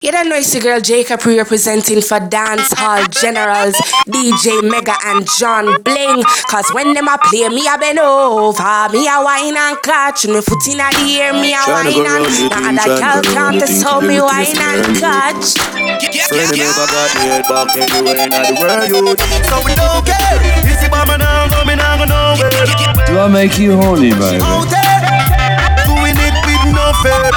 You don't know it's your girl Jacob representing for Dance Hall Generals, DJ Mega and John Bling. Cause when them a play, me a bend over, me a wine and catch, me foot in the air, me a wine and Now other girl can't test how me wine and catch. Friend never got me head back anywhere in the world, you. So we don't care. Easy bomb and I'm coming, I'm nowhere. Do I make you horny, baby? Out there, doing it with no fear.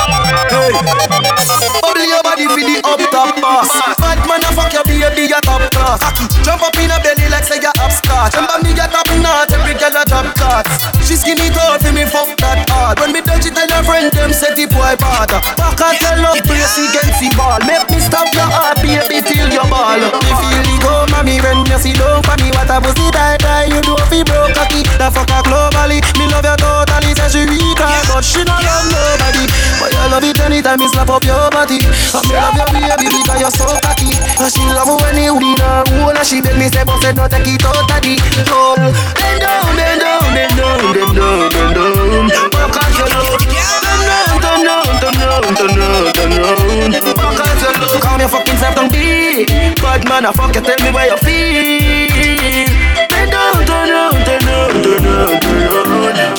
Hey. Bubble your body for the up top boss. Bad man, I fuck your baby, your top class. Jump up in a belly like say you upstart. Remember me, your top knot, every girl a top class. She skinny tall for me, fuck that hard. When me touch it, tell her friend them say the boy bad. Back and tell up, brace against the ball. Make me stop your heart, baby, till your ball. Me feel the go, mommy, when you see down for me, what a pussy die. You do fi broke cocky, the fuck a globally. Me love you totally, say she weak, but she not love nobody. But you love it anytime me slap up your body. And me love your baby because you're so cocky. And she love when you did her. And she beg me say, boss, no take it out of the home. Bend down, bend down, bend down, bend down, bend down. Fuck out your love. Bend down, turn down, turn down, turn down, turn down. Fuck out your love. Calm your fucking self down deep. Bad man, I fuck you, tell me where you feel. Bend down, turn down, turn down, turn down, turn down.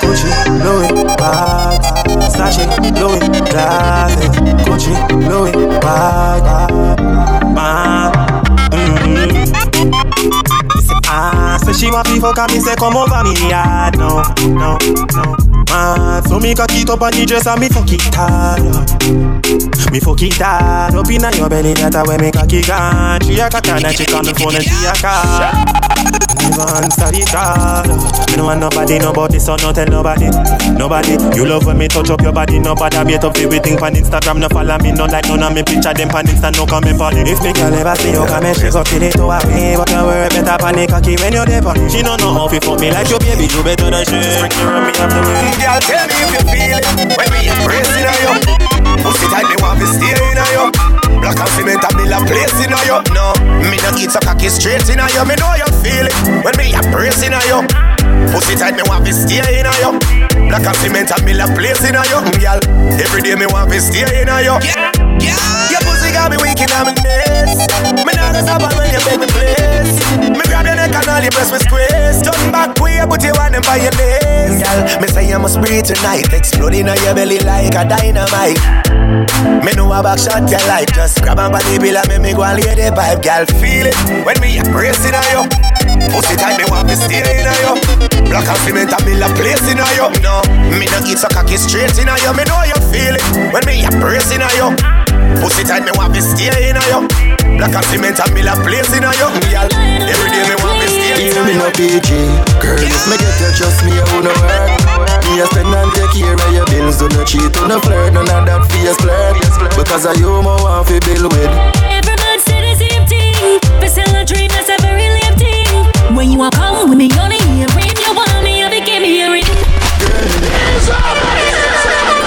Gucci, Louis, bag, Sachi, Louis, glasses. Gucci, Louis, bag, man. Mm-hmm. Say, ah, say she want me fuck and me say come over me yard, no, no, no. Man, so me cock it up on the dress and me fuck it hard. Me fuck it hard up inna your belly, that a where me cocky gone. She a cat and she call me phone and she a call. Answer the call. Me no want nobody know about this, so no tell nobody. Nobody, you love when me touch up your body. Nobody beat up everything on Instagram. No follow me, no like none of me picture them on Insta. No comment for it. If me can ever see you come and shake up till it to a me, but you worry better panic cocky when you're there on it. She don't know how to fuck me like your baby. You better than she. You me up the way. Girl, tell me if you feel it when we embracing on you. Pussy tight, me want to stay in on you. Black and cement, I build a place in you. No, me not eat so cocky straight in you. Me know you feel it when me a embracing on you. Pussy tight, me want to stay in you. Black and cement, I build a place in you. Mm, Girl, every day me want to stay in you. Yeah, yeah. Your pussy got me weak in my knees. Me not gonna stop when you beg me please. Me grab and all your breast me squeeze. Turn back way, but you want them by your knees. Girl, me say you must breathe tonight. Exploding on your belly like a dynamite. Me know a back shot you like. Just grab a body bill and make me go and lay the vibe. Girl, feel it when me embracing on you. Pussy tight, me want to stay in on you. Black and cement, I build a place in on you. No, me not eat so cocky straight in on you. Me know you feel it when me embracing on you. Pussy tight, me want to stay in on you. Black and cement, I build a place in on you. Girl, every day me want to stay in Hear on me no PG Girl, if me get you, trust me, I won't work. Me a spend and take care of your bills. Do not cheat, do not flirt None of that face flirt. Because of you, my want fi bill with. Everybody say the same thing. But sell a dream, that's a very lame thing. When you want come with me, only hearing you want me, you give me a ring.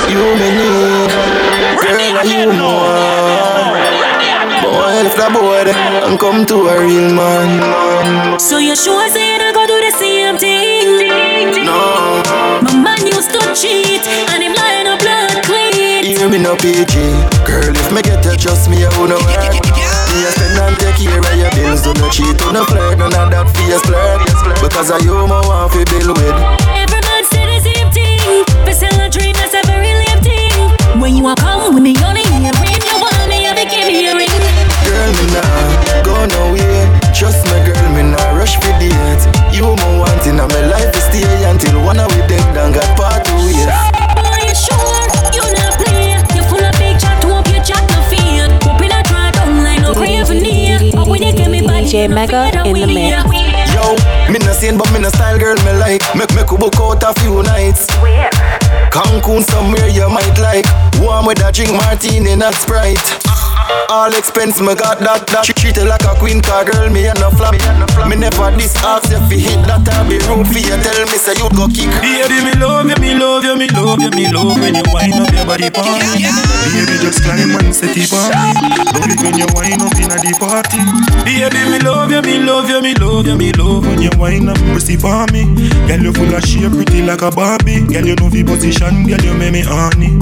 You me need Girl, are you more Boy, if that boy there And come to a real man So you sure say you not go do the same thing? No My man used to cheat, and him lying up blood clean. Hear me no PG Girl, if me get you, trust me, I won't work Me a spend and take care of your bills Do not cheat, do not no flirt None of that face flirt Because of you, my want fi bill with Everybody say the same thing. But sell a dream, that's a very lame thing. When you want come with me, only Girl, me nah go nowhere. Trust me, girl, me nah rush for date. You my want in my life to stay until one of we dead and got part two ways. Boy, you sure you not play? You full of big chat, hope you chat no fear. Hoping I try don't line no crave near. But when you get me back, DJ Mega in the mix. Yo, me no sane, but me no style, girl, me like. Make me could book out a few nights. Cancun somewhere you might like. Warm with a drink martini, not Sprite. All expense, me got that, that. She treat her like a queen, car girl, me and no flap. Me never this ask if you hit that, I'll be rude for you. Tell me, say you go kick. Baby, me love you, me love you, me love you, me love when you wind up your body me. Baby, just climb and set it on me. Love it when you wind up in a the party. Baby, me love you, me love you, me love you, me love when you wind up it for me. Girl, you full of shape, pretty like a Barbie. Girl, you know the position, girl, you make me honey.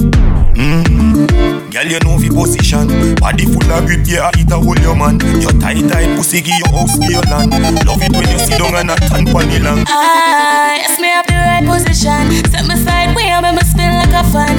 Mm. Girl, you know the position. Body full of grip, yeah, it a hold your man. Your tight, tight pussy, give your house, give your land. Love it when you sit down and a tan pan the long. Ah, yes, me have the right position. Set my side, way, I make me spin like a fan.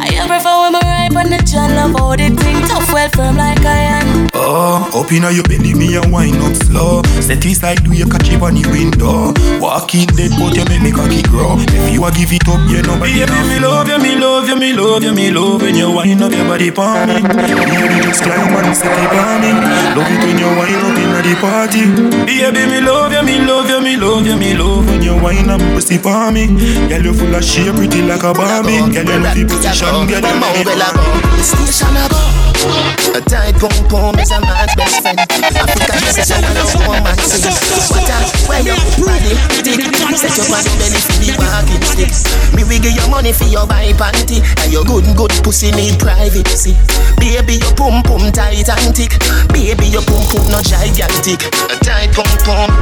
I prefer when me ride on the John Love how the thing tough, well firm like iron. Oh, up inna your belly, me a wine up slow. Set it side, do you catch it on the window? Walk in dead, but you make me cocky grow. If you a give it up, you know Baby, me love you, me love you, me love you, me love when you wine up your body for me. Baby, just climb and set it on me. Love it when you wine up inna the party. Yeah, baby, me love you, me love you, me love you, me love when you wine up pussy for me. Girl, you full of shape, pretty like a Barbie. Girl, you know the position, girl, you know the Station a go. A tight pum pum is a man's best friend. African session and no woman sing. What a where you body dick. Set your body belly for the walking stick. Me we give you money for your buy panty. And your good good pussy need privacy. Baby your pum pum tight and thick. Baby your pum pum no gigantic. A tight pum pum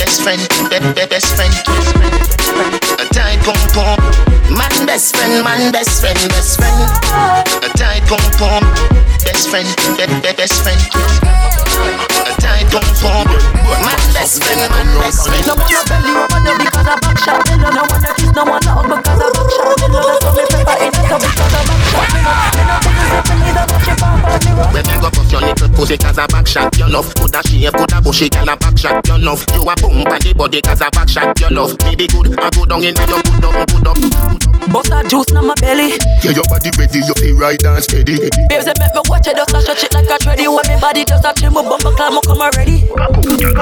best friend, be, be, best friend. A tight pum pum. Man best friend, man best friend, best friend. A tight pum pum. Best friend, be, be, best friend. A tight pum pum. Man best friend, man best friend. No wanna belly rubber no because I back shot. Me No wanna kiss, no wanna hug because I back shot. Me No that's what me prefer in it because I back shot. Me Me no think it's if me need a match if I'm bad me When you go bust your little pussy cause I back shot your love Coulda shape, coulda bushy, girl a back shot your love. You a boom body body cause I back shot your love. Me be good, I go down in your good up, good up, good up Bust a juice na my belly. Yeah, your body ready, you feel right and steady. Babes they make me watch it just a stretch it like a tready When me body just a chill, my bumper climb, I come already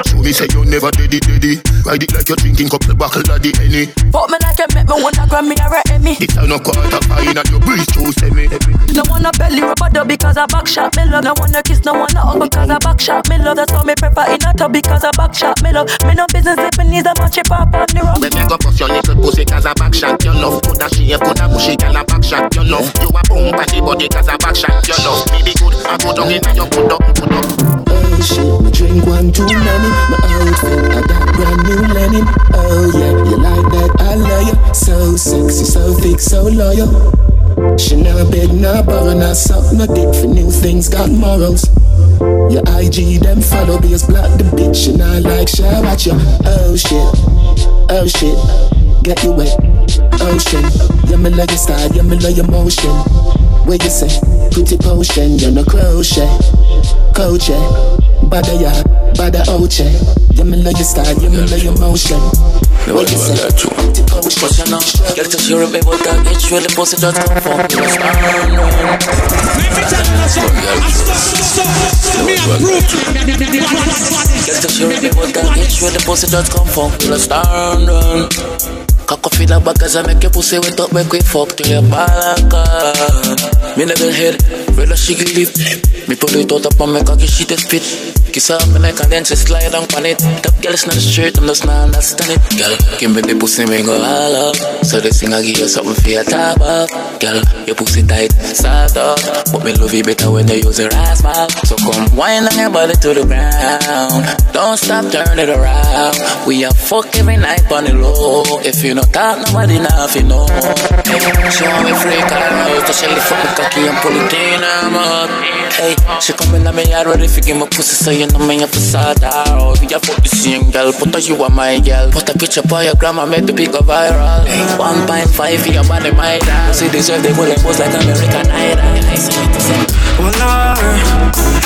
Show me say you never did it, did it. Ride it like you're drinking couple buckle of the Henny. Fuck me like you make me wanna grab me a rat eh, me. This time no quarter fine and you breeze through semi. No wanna belly rubber dub because I back shot me love. No wanna kiss, no wanna hug because I back shot me love. That's how me prefer in a tub because I back shot me love. Me no business if me needs a match it pop on the rock When you go bust your little pussy cause I back shot your love. Coulda shape, coulda bushy, girl a back shot your love. You a boom body body cause I back shot your love. Me be I go down in your up, up Oh shit, me drink one too many. My outfit, I got brand new linen. Oh yeah, you like that? I love you. So sexy, so thick, so loyal. She not beg, not borrow, not suck, no dick for new things, got morals. Your IG, them follow, be as black the bitch, and I like share watch you. Oh shit, oh shit, get you wet, ocean. Yeah, me love your style, yeah, me love your motion. Where you say, pretty potion, you're no crochet, coach, bada ya, bada oche. Yeah, me love your style, yeah, me love your motion. Where you say, pretty potion. Cause you know, girl just hear me but that itch really pussy just come from you know, stand run. Girl just hear me but that itch really pussy just come from you know, stand run. Cock off in the back as I make your pussy wet up, make we fuck till your balaka. Me level head, as she can lift. Me pull it out up and make cocky shit and spit. Kiss her, me like a dance, slide down on it. Top girl is not straight, I'm just not understand it. Girl, give me the pussy, me go all up. So this thing I give you something for your top up. Girl, your pussy tight, start up. But me love you better when you use your ass mouth. So come wind on your body to the ground. Don't stop, turn it around. We are fuck every night on the low. If you not talk, nobody nothing know. Hey, show me freak out, to shell the fuck the cocky and pull it in her mouth. Hey, she come in on me yard ready for give me pussy, so you know me a facade. We a fuck the same girl, her you are my girl. Put a picture by your grandma, make the pic go viral. 1.5 for your body, my dad. See this deserve the bullet post like American Idol. I you. Hold on,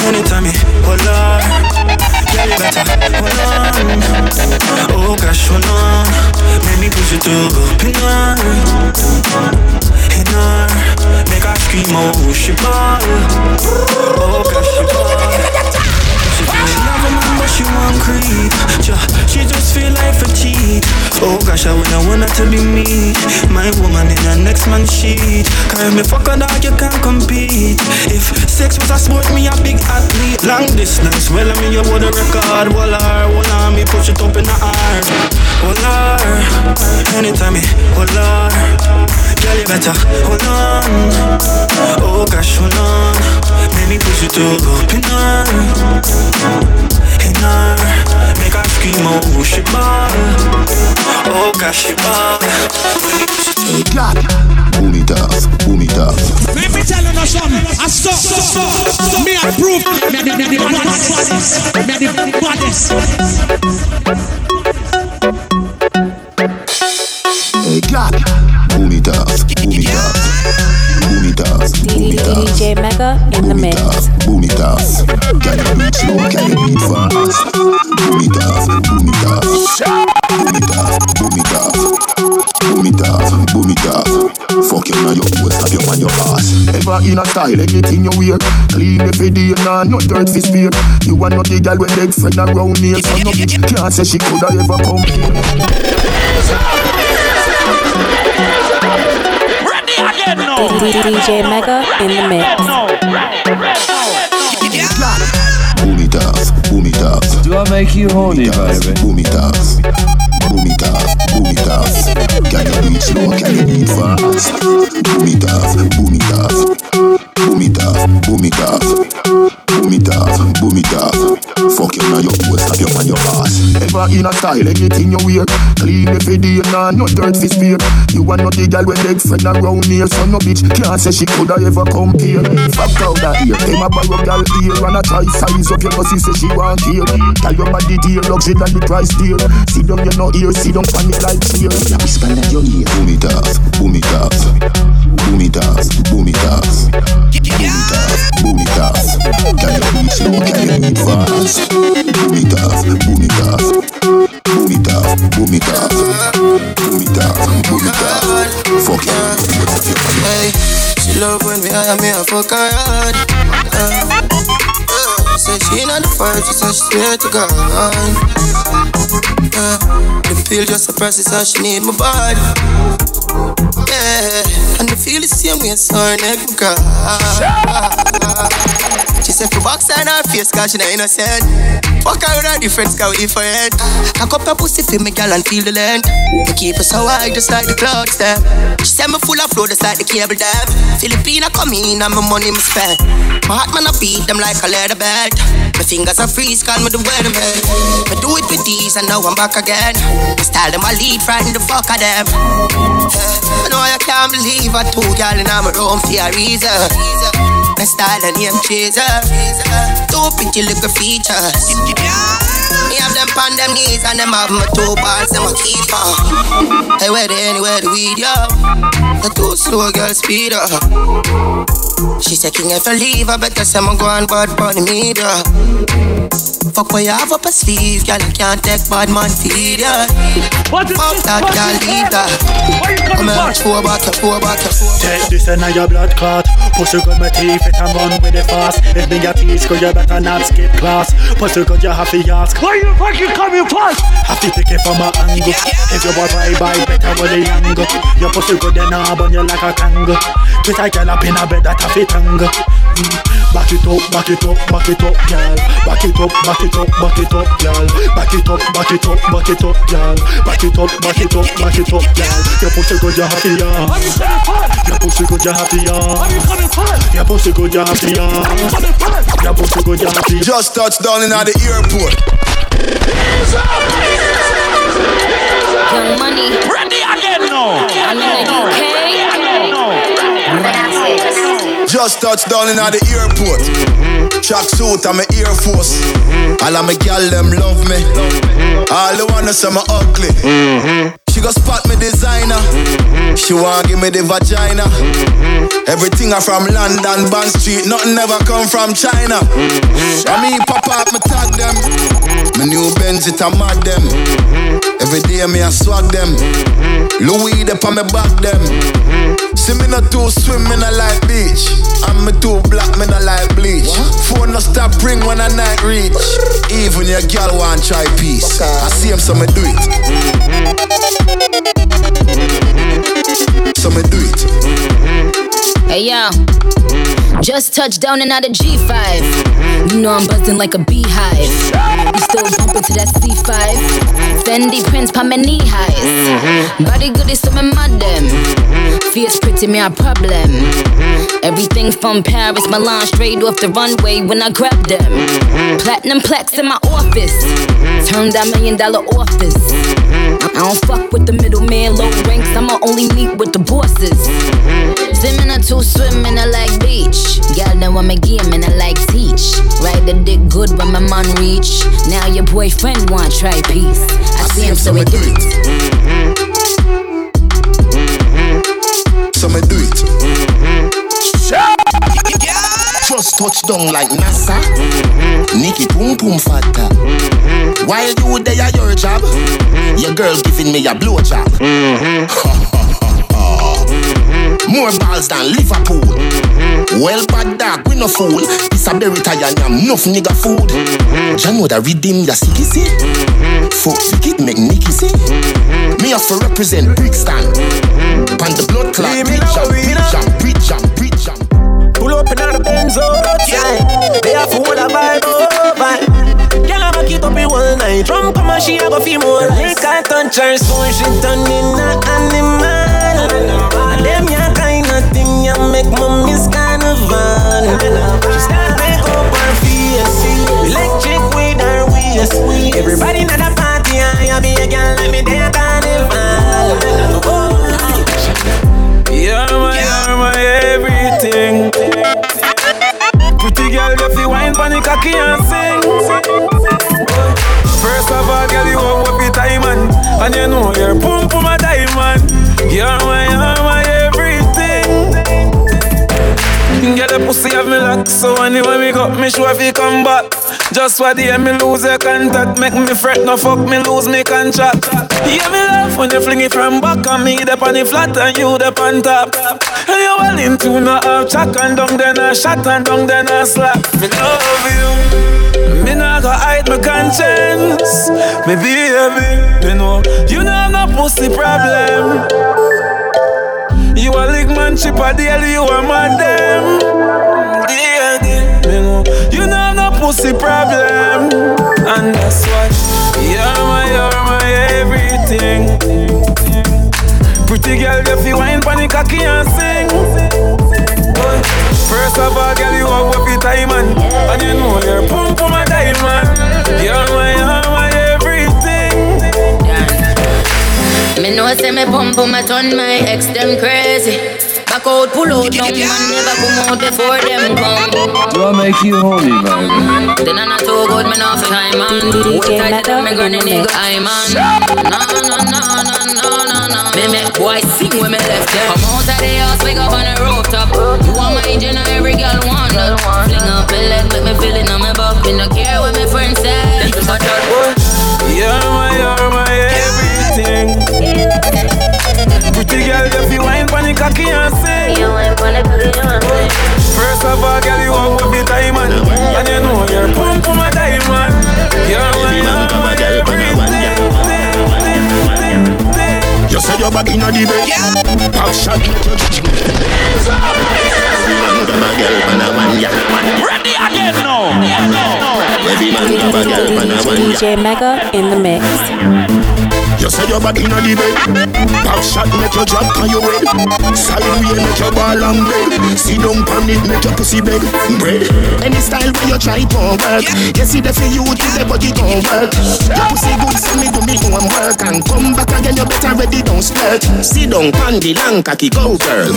anytime me hold on, yeah you better hold on. Oh gosh, hold on, make me push it to in her, make her scream oh she ball. Oh gosh, she ball. She want creep. She just feel like cheat. Oh gosh, I wanna want her to be me, my woman in the next man sheet. Carry me fuck a dog, you can't compete. If sex was a sport, me a big athlete. Long distance, well I mean you would a record. Wall her, wall her, me push it up in the air. Wall her, anytime me wall her. Girl, you better hold on. Oh gosh, hold on. Make me push it up in her, in inner Make her scream out, oh, she Oh, cause she ball God, boom it up, boom it up Let me tell you no something I stop, stop, stop, stop Me approve Me the baddest Me the baddest Hey God DJ Mega in the mix. Can you beat slow? Can you beat fast? Fuck you now, your your your ass. Ever in a style, anything you wear, clean every day, nah, no dirt fi spear. You want not the girl with big friend around here, so no can't say she coulda ever come here. DJ Mega in the mix. Boom it up, boom it up. Do I make you horny, baby? Boom it up, boom it up, boom it up. Can you beat slow? Can you beat fast? Boom it up, boom it up, now, your post up your on your ass. Ever in a style, anything you wear, clean every day, nah, no dirt fi spear. You want not the girl with big friend around here, so no bitch can't say she coulda ever come here. Fuck out that ear, them a borrow girl ear and a try size up your pussy, say she want here. Tell your body dear, luxury and the price dear. Sit down, you no ear, sit down, panic like cheer. Whisper that your ear. Boom it up, boom it up, boom it up, boom it up, boom it up, boom it up. Can you beat slow? Can you beat fast? Boom it up, boom it up, boom it up, boom it up, boom it up, boom it up. Fuck you. Hey, she love when me hire me a fuck her hard. Uh, say she not the first, she said she swear to God. Uh, the pill just process, so she need my body. Yeah, and the feel the same way, so her neck cry. She said for box on her face, cause she not innocent. Fuck with her different scout different. Cock up her pussy for me, girl, and feel the length. Me keep her so high, just like the clouds, them. She said me full of flow, just like the cable dam. Filipina come in, and my money me spend. My heart man, I beat them like a leather belt. My fingers are freeze, call me the weatherman. But do it with these, and now I'm back again. My style them, I lead, frighten the fuck of them. I know I can't believe I two girl in my room for a reason. My style and name chaser. Two pretty little features. Me have them on them knees and them have my two balls, them a keep on. Hey, where they anywhere the weed, yo? The two slow girl speed up. She said, King, if I leave, I better say I'm going bad for the media. Fuck what you have up a sleeve, girl, you can't take bad man feed is Fuck that, girl, leave that. Where you Come coming here, four back, four back. Take this and your blood clot Pussy got my teeth, it and run with it fast If me a tease, go you better not skip class Pussy got you have to ask Where you fucking coming from? Have to pick it from a angle If you want to buy, better with the angle Your pussy good then I bun you like a kangaroo Put a girl up in a bed that have it tangle Mm. Back it up, back it up, back it up, girl Back it up, back it up, back it up, girl Back it up, back it up, back it up, girl Back it up, back it up, back it up, girl Your pussy good, you happy, yeah Where you coming from? Your pussy good, you happy, yeah Where you coming from? Your pussy good, you happy, yeah Coming from? Your pussy good, you happy Just touched down in at the airport. Young money. Ready again now. I'm in the UK. Just touched down in at the airport. Track suit and my Air Force. All of my gal them love me. All the wanna say me ugly. Go spot me designer. She want give me the vagina. Everything I from London, Bond Street. Nothing ever come from China. I mean, pop up, me tag them. My new Benz, it a mad them. Every day me I swag them. Louis up on me back them. See me not too swim, me not like beach. And me too black, me not like bleach. Phone no stop ring when I night reach. Even your girl want try peace. I see him, so me do it. So me do it. Hey yo, just touched down and out of G5. You know I'm buzzing like a beehive. You still bumping to that C5. Fendi prints pa my knee highs. Body good is some madam. Fierce pretty me a problem. Everything from Paris, Milan, straight off the runway when I grab them. Platinum plaques in my office. Turn that million dollar office. I don't fuck with the middleman, low ranks. I'ma only meet with the bosses. Swimming a two swimming I like beach. Girl, then want me game and I like teach. Ride the dick good when my man reach. Now your boyfriend want try peace. I see him, so we do it. So me do it. Mm-hmm. Just touch down like NASA. Mm-hmm. Nikki pum pum fatta. Mm-hmm. While you there at your job, mm-hmm. your girl giving me a blow job. More balls than Liverpool. Well, bad dog, we no fool. This a berry tie and yam, enough nigga food. Jah know that redeem ya sicky see. Fuck sick it make Nicky see. Me have to represent Brixton. Pan the blood clot, bridge jump, bridge jump, bridge jump, bridge jump. Pull up in the Benz outside. They have full of vibe, oh vibe. Girl, I back it up in one night. Drum come and she a go feel more like I touch her soul. She turn in a animal. And them ya kind of thing ya make me miss carnival. She start make up her face, electric with her waist. Everybody in the party, I be a girl let me there carnival. Oh. You're my, you're my everything. Pretty girl, you wine pon the cocky and sing. First of all, girl, you up up your time and and you know you're pum pum a diamond. You're my, you're my everything. Get the pussy have me lock, so anyway me got me sure if you come back. Just what the me lose your contact, make me fret, no fuck me lose me contract. Yeah, me laugh when you fling it from back and me the on the flat and you the on top. And you well into no half chuck and down then a shot and down then a slap. Me love you. Me nah go hide my conscience. Me baby, you know you know have no pussy problem. You a lick man chip a deal, you a mad them. Pussy problem, and that's why you're my, you're my everything. Pretty girl, if you wine the cocky and sing. But First of all, girl, you have your time and, and you know you're pum pum a diamond. You're my, you're my everything. Me know say me pump on my turn my ex them crazy. Back out, pull out, no man never come out before them come. Do I make you horny, baby? Then I'm not too good, me not fi high man. DJ Tight Mega than me in granny the nigga mix. high man. No, no, no, no, no, no, no. Me make boy sing when me left them. Come out of the house, wake up on the rooftop. You want my engine, and every girl want that. Fling up a leg, make me feel it on my back. Me no care what my friends say. Them just a chat. You're my, you're my everything. Pretty girl, if you wine pon the cocky and sing. First of all, girl, you have up your time and, and you know you're pum pum a diamond. You're my, you're my everything. You say you're back in the bed. Pop shot. Ready again now. DJ Mega in the mix. You say you're back in the bed. Pop shot make you drop on your head. Side way make your ball and bed. Sit down pan it make your pussy beg. Bread. Any style where you try to work. You see the for you to the body don't work. Your pussy good so me do me own work and come back again you better ready don't skirt. Sit down pan the long cocky go girl.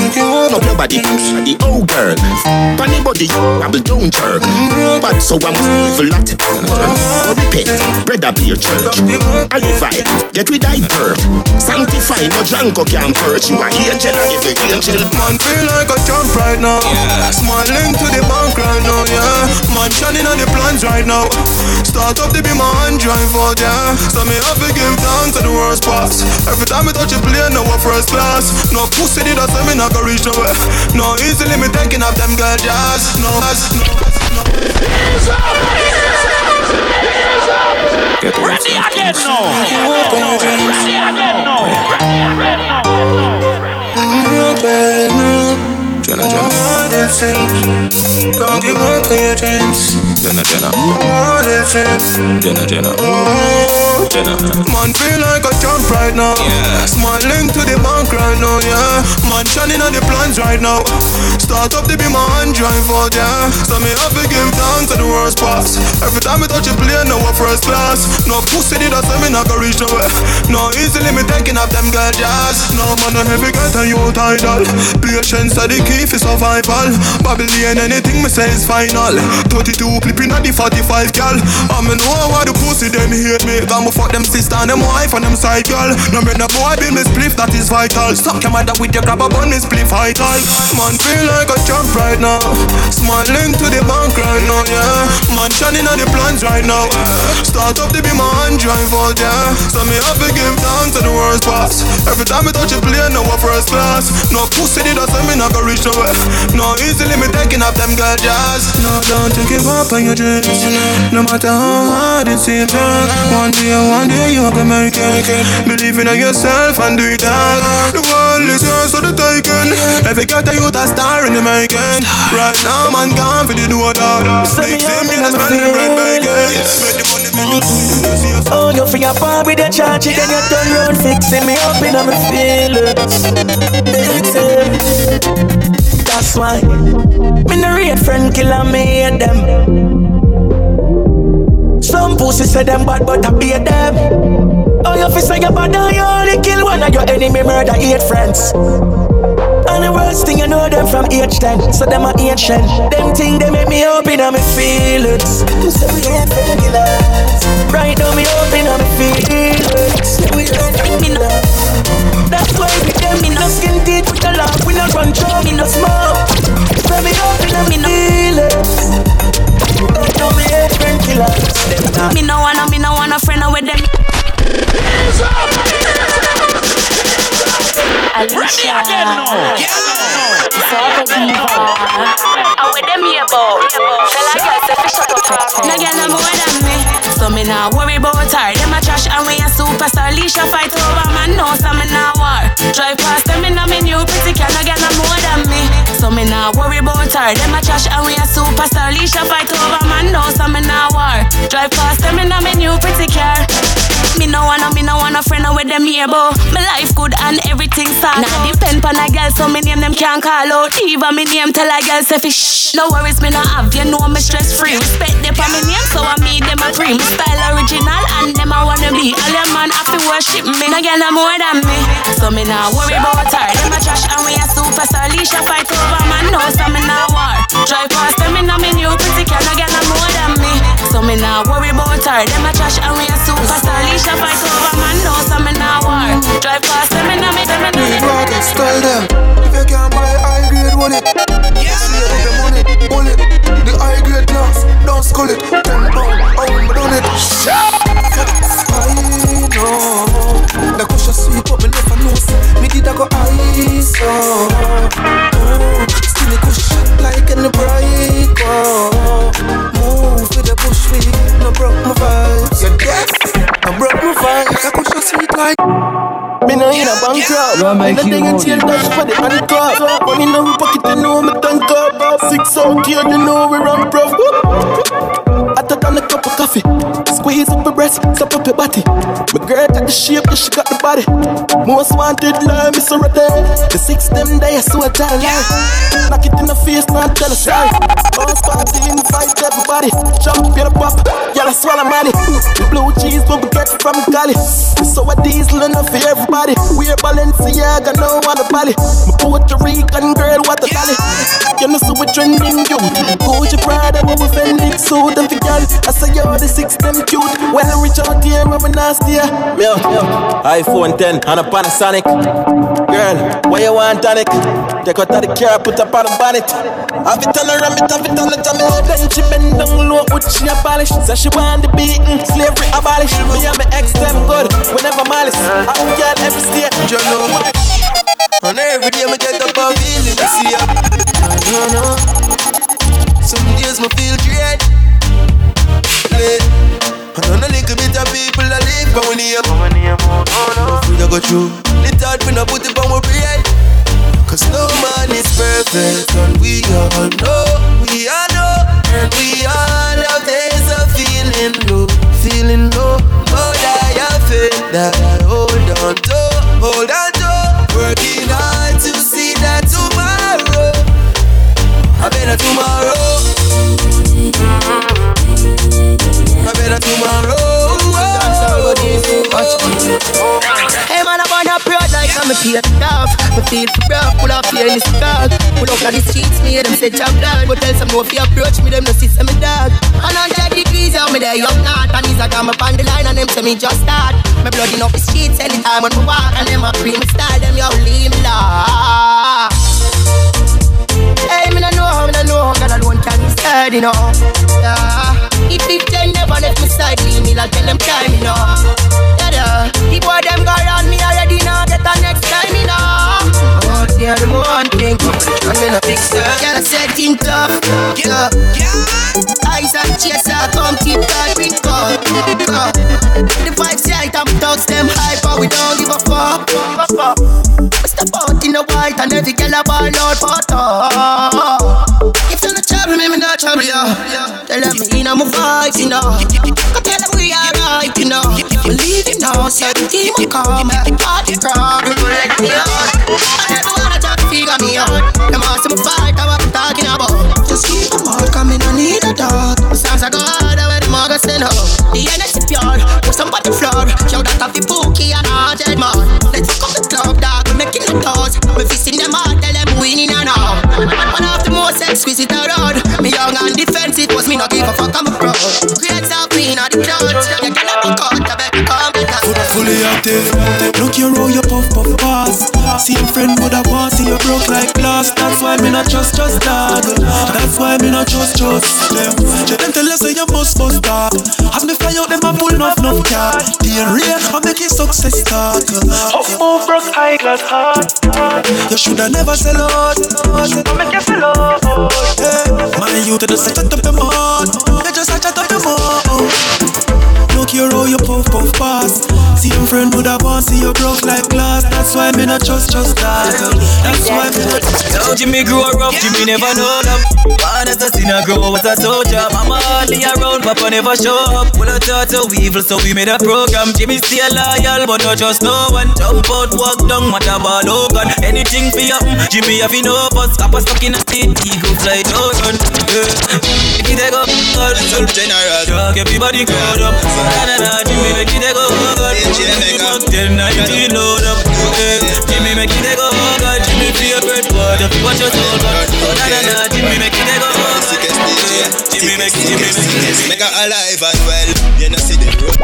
Up your body push the old girl. Pan the body wobble don't jerk. But so I'm evil lot. Repent. Bread up your church. I vibe. Get with thy birth. Sanctify no drunk or can perch. You are angel and every angel. Man feel like a champ right now. Smiling to the bank right now, yeah. Man shining on the plans right now. Start up to be my hand drive out, yeah. So me have to give thanks to the worst parts. Every time I touch a plane, no one first class. No pussy did I say me not gonna reach nowhere. No easily me thinking of them girl jazz. No, no, no. Get ready again now. Ready again now. Jenna, Don't give up on your dreams. Jenna, Jenna. Jenna, Jenna. Jenna. Man feel like a champ right now. Yeah. Smiling to the bank right now, yeah. Man shining on the plans right now. Start up to be my hand drive out, yeah. So me have to give thanks to the worst parts. Every time I touch a plane, no first class. No pussy I say me not go reach nowhere. No easily me taking up them girl jazz. No man no heavy get a you title. Patience are the key for survival. Babylon anything me say is final. 32 clipping at the 45 gal. I me know why the pussy them hate me. Cause me fuck them sister and them wife and them side girl. No me no boy be me spliff that is vital. Stop your mother with your grab a bun me spliff vital. Man feel like a champ right now. Smiling to the bank right now, yeah. Man shining on the plans right now. Start up to be my hand drive out, yeah. So me have to give thanks to the worst parts. Every time I touch a plane, no one first class. No pussy did I say me not go reach nowhere. No easily me taking up them girl jazz. No, don't you give up on your dreams. No matter how hard it seems. One day, one day you can make it. Believe in yourself and do it all. The world is yours for the taking. Every girl that you a star in the making. Right now, man, can't feel the do it all. Big thing, me that's running the bread bacon. Make the money, make the Oh, you feel your palm with your charge, then you turn round, fixing me up in my feelings. That's why me no real friend killer me and them. Some pussy say them bad, but I beat them. Oh, you feel say you bad, you only kill one of your enemy, murder eight friends. And the worst thing you know them from age 10 So them are ancient. Them thing they make me open on my feelings. So we ain't killers Right now me open on my feelings. So we ain't killers That's why we them me no skin teeth with the love We no run through me no smoke. So me open me no feelings. Right now me ain't friend killers Me no wanna, me no wanna friend with them Alicia. Soccer diva. I with them here, boy. Feel like I said, shut up. No girl no more than me. So me nah worry about her. Them a trash and we a superstar. Alicia fight over man, no, so me nah war. Drive past them in a me new pretty car. No girl no more than me. So me nah worry about her. Them a trash and we a superstar. Alicia fight over man, no, so me nah war. Drive past them in a me new pretty car. Me no wanna, me no friend with them here, bo. My life good and everything sad. Nah, depend on a girl, so me name them can't call out. Diva, me name tell a girl say fish. No worries, me no have, you know me stress free. Respect them for me name, so I meet them a cream. Style original and them I wanna be. All your man have to worship me. No girl no more than me, so me nah worry about her. Them a trash and we a superstar. Alicia fight over man, no, so me nah war. Drive past them in a me new pretty car. No girl no more than me, so me nah worry about her. Them a trash and we a superstar. Alicia fight over man, no, so me nah war. Drive past them in a me, them in a me. Rockets, tell them if you can't buy high grade, want it. Yeah. See it, the money, pull it. The high grade glass, don't skull it. Ten pound, oh, me done it. I know the cushion sweet, but me never know. say Me did I go ice Still the cushion like in the bright oh. Move with the bush weed, no broke my vibes. You deaf? No broke my vibes. The cushion sweet like. Me no in a bankrupt Gonna make Me you no money. for the handcuff Money in my pocket, you know me tank up Six out here, you know we run prof Hotter than a cup of coffee Squeeze up your breast, stop up your body. My girl got the shape, yeah, she got the body. Most wanted, love me so ready The six them so I die like Knock it in the face, now tell us sorry Boss party, invite everybody. Jump, get a pop, y'all swallow money. The blue cheese, what we get from Cali. So a diesel enough for everybody. We're Balenciaga, no a body My Puerto Rican girl, what a dolly You know, so we trending you Gucci Prada, what we Fendi and the girl I say you're the six, them cute I reach out here, I'm nasty yeah. Yo, iPhone 10 and a Panasonic. Girl, why you want tonic? Take out the car, put up on the bonnet. Have it on her, ram it, have it on the tummy. Then she bend down low with she a polish Say she want the beating, slavery abolish Me and my ex them good, we never malice I'm girl every state, you know And every day me get up and feeling to see ya. I don't know. Some days me feel dread. Play. And on a little bit of people that live but when you But when you oh no. We don't go through The thought we not put it on we create Cause no man is perfect And we all know, we all know And we all know there's a feeling low Feeling low, but I have faith that I hold on to Hold on to Working hard to see that tomorrow I better tomorrow. mm-hmm. My better tomorrow. Hey man, I wanna proud like I'm a tear off. Me feel proud, rough, pull up here in this dog. Pull up on the streets, me them say jump down. But tell some no fear approach me, them no see some dog. And on the degrees, how me there young not. And these are got my on the line and them say me just start. Me blooding up the streets anytime when me walk. And them a free me style, them yo leave me. Hey, me no know, me no know, God alone can be said, you know. Yeah. If it ten never left me side, leave me like tell them time, you know. Yeah, yeah. The boy them go around me already now, get the next time, you know. Yeah, the one thing, I'm in a big stir. Yeah, I said think tough, yeah. Eyes and chaser, come keep that ring up. The vibes right, I'm thugs, them hype, but we don't give a fuck. We step out in the white and every girl a ball out for talk. If you're not trouble me, me not trouble you. Tell them me in my vibe, you know. Go tell them we alright, you know. Believe you know, say the team will come, crowd, we will let me. I never wanna figure me out. Them ask me fight, I what I'm talking about. Just keep them out, come in, I need a dog. Sounds like God, I wear the mug, I send up. The energy pure, put somebody floor. Show that off the bookie and a dead man. Let's fuck up the club, dog, we're making the toes. We're fisting them out, tell them winning and all. One of the most exquisite around. Me young and defensive, was me not give a fuck, I'm a pro. Create something out the crowd. You cannot fuck out, I bet you come back. Fully active. Look your roll, your puff puff pass. See your friend would have want see like glass. That's why me not trust trust dog. That's why me not trust trust them. Tell them tell us say you must bust dog. As me fly out them a pull enough enough car. The real I make it success talk. Up move broke high class heart. You shoulda never sell out. I make you sell out. Hey, my youth to the set up your mouth. You just set up your mouth. Look your how you puff puff pass. See your friend would have want see you broke like glass. That's why me not trust trust that. That's why me. Now Jimmy grew up rough, Jimmy never know them. Born as a sinner, grow up as a soldier. Mama hardly around, Papa never show up. Full of thoughts of evil, so we made a program. Jimmy still loyal, but not trust no one. Jump out, walk down, matter ball oh open. Anything for you, Jimmy have no bus. Papa stuck in a state, eagle fly no run. Yeah. If you take up, Some general. Drug everybody crowd up. Na na na, Jimmy make it go all God. Ten nineteen load up. Yeah. Jimmy make it go God. Jimmy favorite word. If you watch your soul, God. Na na na, Jimmy make it go God. Jimmy make Jimmy make it. Make her alive and well. You know see the road.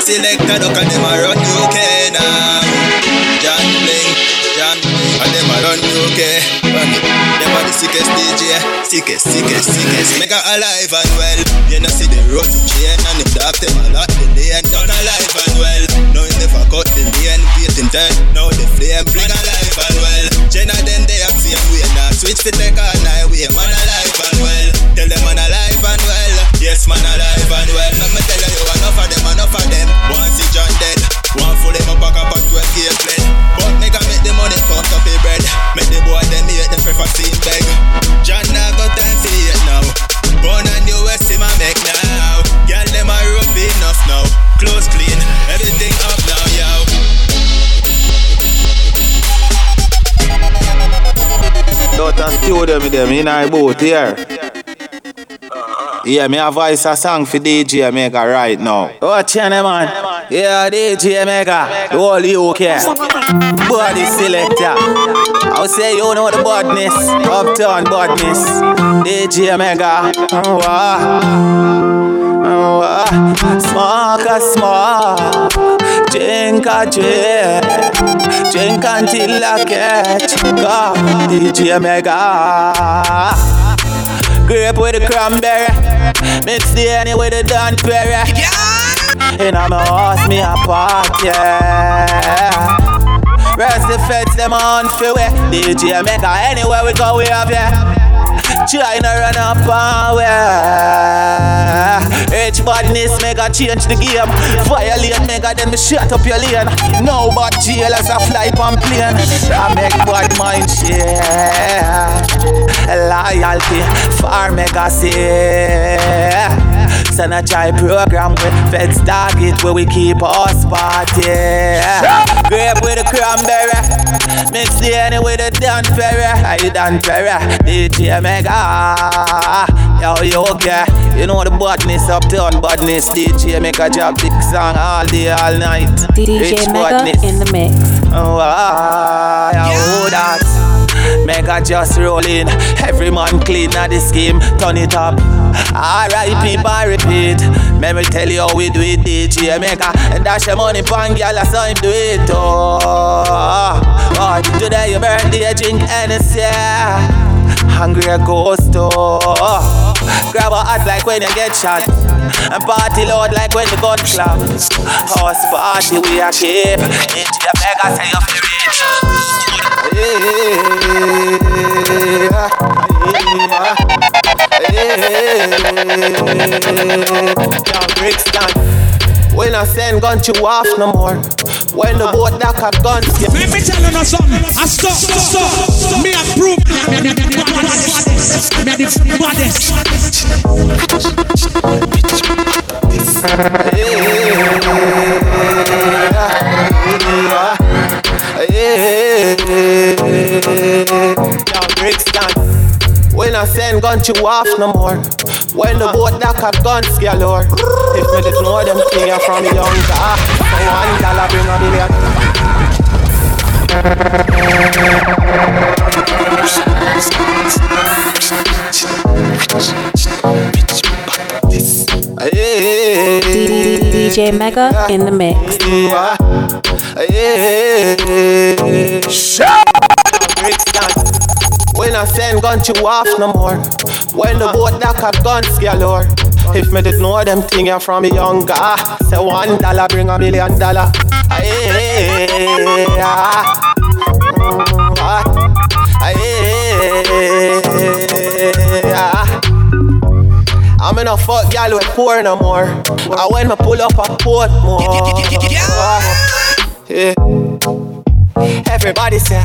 Mega, selector, look at them a run UK now. John Bling, John Bling, and them a run UK. Them are the sickest DJ, sickest, sickest, sickest. Make alive and well. You know see the rosy chain and them dark them a lot. The lane done alive and well. Now you never cut the lane, painting turn. Now the flame bring alive and well. Jenna them they have same way now. Switch fit take a night way, man alive and well. Tell them man alive and well. Yes man alive and well. Let me tell you enough of them, enough of them. One see John dead, one full them up back up at 12 gate bled. But make a make the money come to pay bread. Make the boy them hate them prefer seeing beg. John now got time for it now. Born and West him a make now. Girl them a rope enough now. Clothes clean, everything up now, yo. Daughter studio me them in our boat here. Yeah, me a voice a song for DJ Mega right now. Watch ya, man. Yeah, DJ Mega, the whole UK. Body selector. I'll say you know the badness, uptown badness. DJ Mega. Oh, ah. Oh, ah. Smoke a smoke, drink a drink, drink until I catch. God, DJ Mega. Grape with the cranberry, mix the honey with the Don Perry. In a my house, me a park, yeah. Rest the feds, them on for we. DJ Mega, anywhere we go, we have, yeah. China run up where? H badness mega change the game. Violate mega then me shut up your lane. No but jail as a fly on plane. I make bad mind share Loyalty for mega say Send a try program with feds target where we keep us party Grape with the cranberry Mix the anyway the Dan Ferry. You Dan Ferry? DJ Mega. Yo, you okay? You know the badness uptown badness. DJ make a job big song all day, all night. DJ Rich Mega badness. in the mix. Oh, ah, yeah, oh, that. Mega just rolling. Every man clean at the scheme. Turn it up. Alright, people, repeat. Let me tell you how we do it, DJ Mega. And dash your money, pan, girl, I saw him do it. Oh, oh, today your birthday, drink Hennessy. Hungry a ghost, oh. Grab a hat like when you get shot. And party loud like when the gun clap. House party we a keep. DJ Mega say you feel rich. When I send gun you off no more. When the boat that have guns, yeah. Let me tell you something. I stop, stop. Me approve. Me me the baddest. Me the baddest. Yeah, Brixton. When I send gun you off no more. When the boat that have guns galore. If me did know them thing you from young ah, for one dollar bring a million. DJ Mega in the mix. When I send gun you off no more. When the boat that have guns galore. If me did know them thing you from younger, say one dollar bring a million dollar. Aye, ah. Ah. Aye, ah. I'm in a fuck gal with poor no more. I when me pull up a port more. Yeah. Everybody say,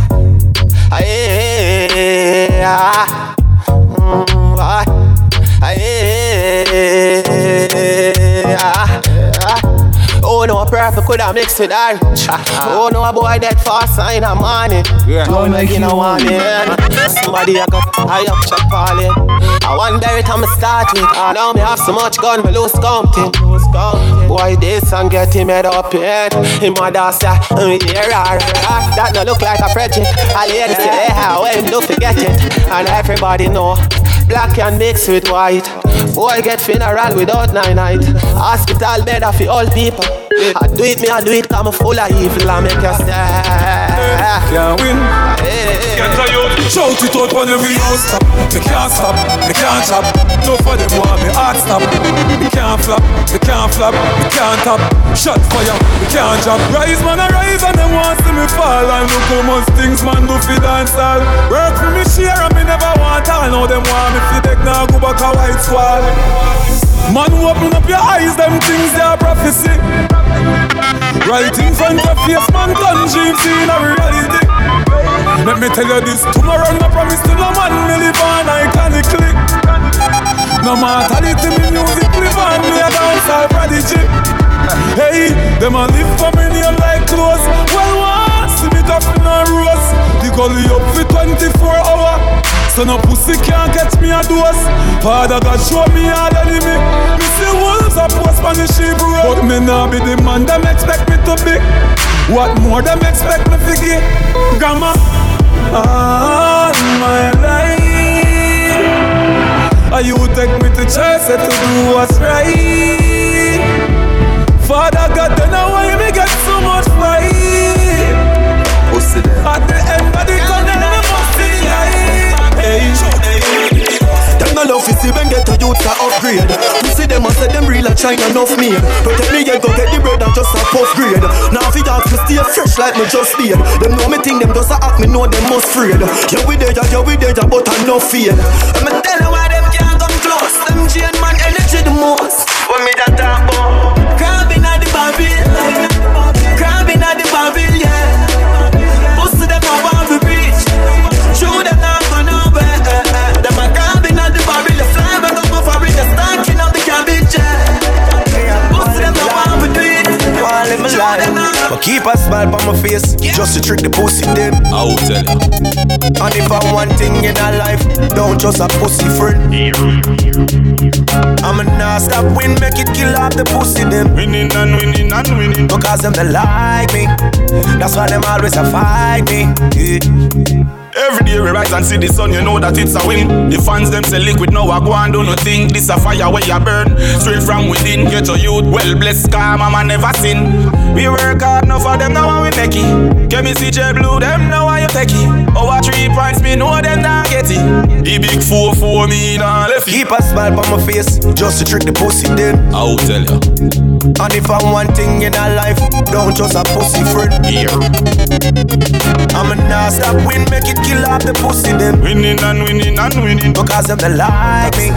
Oh no, a purple could have mixed with orange. Oh no, a boy that fast sign a money. Don't make you no want it. Somebody I got high up chop falling. I wonder it I'm start with. I know me have so much gun, me lose something. Boy, this and get him head up in. Him mother say, mm, rah, rah. that no look like a project. I lady say, yeah, when do forget it. And everybody know. Black can mix with white. Boy get funeral without nine night. Hospital bed for all people. I do it, me I do it, come full of evil. I make you sad. Can't win. Can't tell you. Shout it out when we don't stop. Me can't stop. Me can't stop. No for them want me heart stop. Me can't flop. Me can't flop. Me can't top. Shot fire. Me can't drop. Rise man, I rise and them want see me fall. And look how much things man do fi dance all. Work for me share and me never want all. Now them want me fi take now go back a white wall. Man, open up your eyes, them things they are prophecy. Right in front of face, man, done dreams in a reality. Let me tell you this, tomorrow no promise to no man, me live on iconically. No mortality, me music live on, me a dance all prodigy. Hey, them a live for me near like clothes. Well, once see me tough in a rose. The gully up for 24 hour. So no pussy can't catch me a dose. Father God show me all enemy. Me see wolves a post on the sheep road. But me nah be the man them expect me to be. What more them expect me to get? Grandma, all my life. Are you take me to church to do what's right? Father God, don't know why me get so much fight. At the love you see when get to youth to upgrade. You see them and say them real a China enough made. Protect me and go get the bread and just a puff grade. Now if you ask to stay fresh like me just made. Them know me think them just a act me know them must afraid. Yeah we there, yeah we there, but I no fear. I'ma tell you why them can't come close. Them chain man energy the most. When me that talk about crabbing at the barbill, crabbing at the barbill, But keep a smile on my face just to trick the pussy them. I will tell you. And if I one thing in a life, don't just a pussy friend. I'm a nah stop win, make it kill off the pussy them. Winning and winning and winning. Because them they like me. That's why them always a fight me. Yeah. Every day we rise and see the sun, you know that it's a win. The fans them say liquid, now I go and do nothing. This a fire where you burn, straight from within. Get your youth, well blessed, car mama never sin. We work hard, enough for them now we make it. Get me CJ Blue, them now why you take it. Over three points, me know them not get it. The big four for me nah left it. Keep a smile on my face, just to trick the pussy them. I will tell you. And if I'm one thing in a life, don't just a pussy friend. Yeah. I'm a nah stop win, make it kill off the pussy them. Winning and winning and winning. Because them they like me.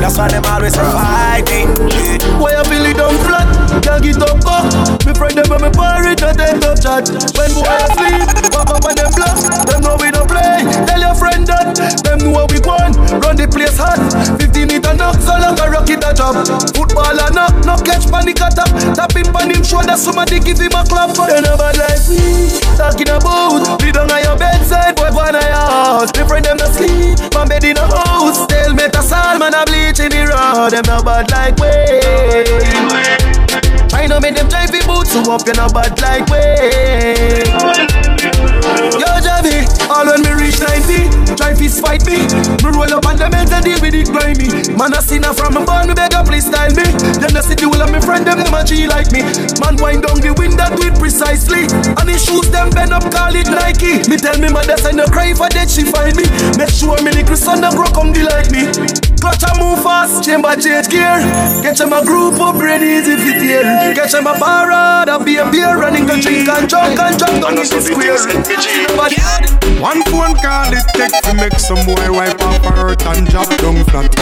That's why them always fight me. Yeah. Why feel it down flat? Can't get up go. Me friend them and me pirate and them top chat. When boy asleep, pop up on them block. Them know we don't play. Tell your friend that. Them know what we want. Run the place hot. 15 meter knock, so long a rocket a drop. Footballer knock, knock catch panic attack. Tap him on him shoulder, somebody give him a clap. They never like we talking about. Lead on your bedside, boy, go on your house. Me friend them no sleep, my bed in a house. Tell me to sal, man a bleach in the road. Them no bad like way. Try no make them drive the boots so up, you no bad like way. Yo, Javi, all when me reach 90, try fist fight me. Me roll up on the meds and deal with it grimy. Man, I seen her from a born, me beg her please style me. Then I see the whole of me friend, them them a G like me. Man, wind down the wind that do it precisely. And the shoes them bend up, call it Nike. Me tell me mother say no cry for dead, she find me. Make sure me little son don't grow come be like me. Clutch a move fast, chamber change gear. Catch them a group up, ready easy fit here. Get them a parade, a beer, running drink and drunk and drunk down in the square. One call it take to make some boy wipe her hurt and drop down flat.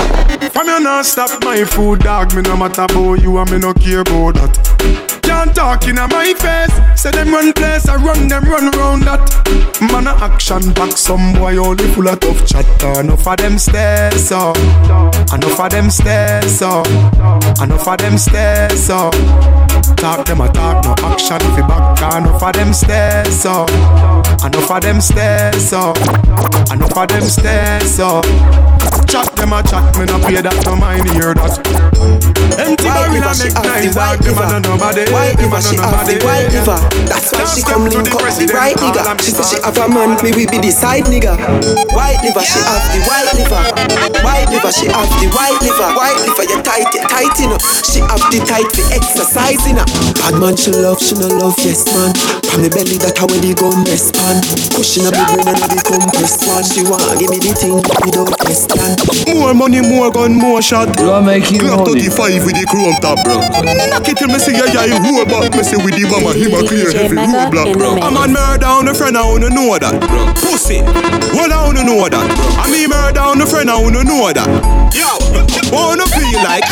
From you not stop my food, dog. Me no matter about you and me no care about that. Can't talk in my face. Say them run place, I run them run round that. Man a action back, some boy only full of tough chatter. Enough of them stairs up, enough of them stairs up, enough of them stairs up. Talk them a talk, no action if you back. Enough of them stairs up, enough of them stairs up, enough of them stairs up. Chat them a chat, me no pay that, no mind hear that. Empty barrel and make nice, dog. Them a no nobody, White liver, she have the white liver. That's why she come link up with the right nigga. She say she have a man, me we be the side nigga. White liver, she have the white liver. White liver, she have the white liver. White liver, you tight, you tight, you know. She have the tight for exercising. You know. Bad man, she love, she no love, yes man. From the belly, that how when the gun rest pan. Pushing up the brain and the compressed one. She want give me the thing without question. More money, more gun, more shot. Do I make you Glock 35 with the chrome top, bro. Knock it till me see ya, yeah, you robot. Me see with the mama, him a clear heavy Mega roadblock, in the bro. mix. A man murder on a friend, I wanna know that. Pussy, well, I wanna know that. I mean murder on a friend, I wanna know that. Yo, wanna feel like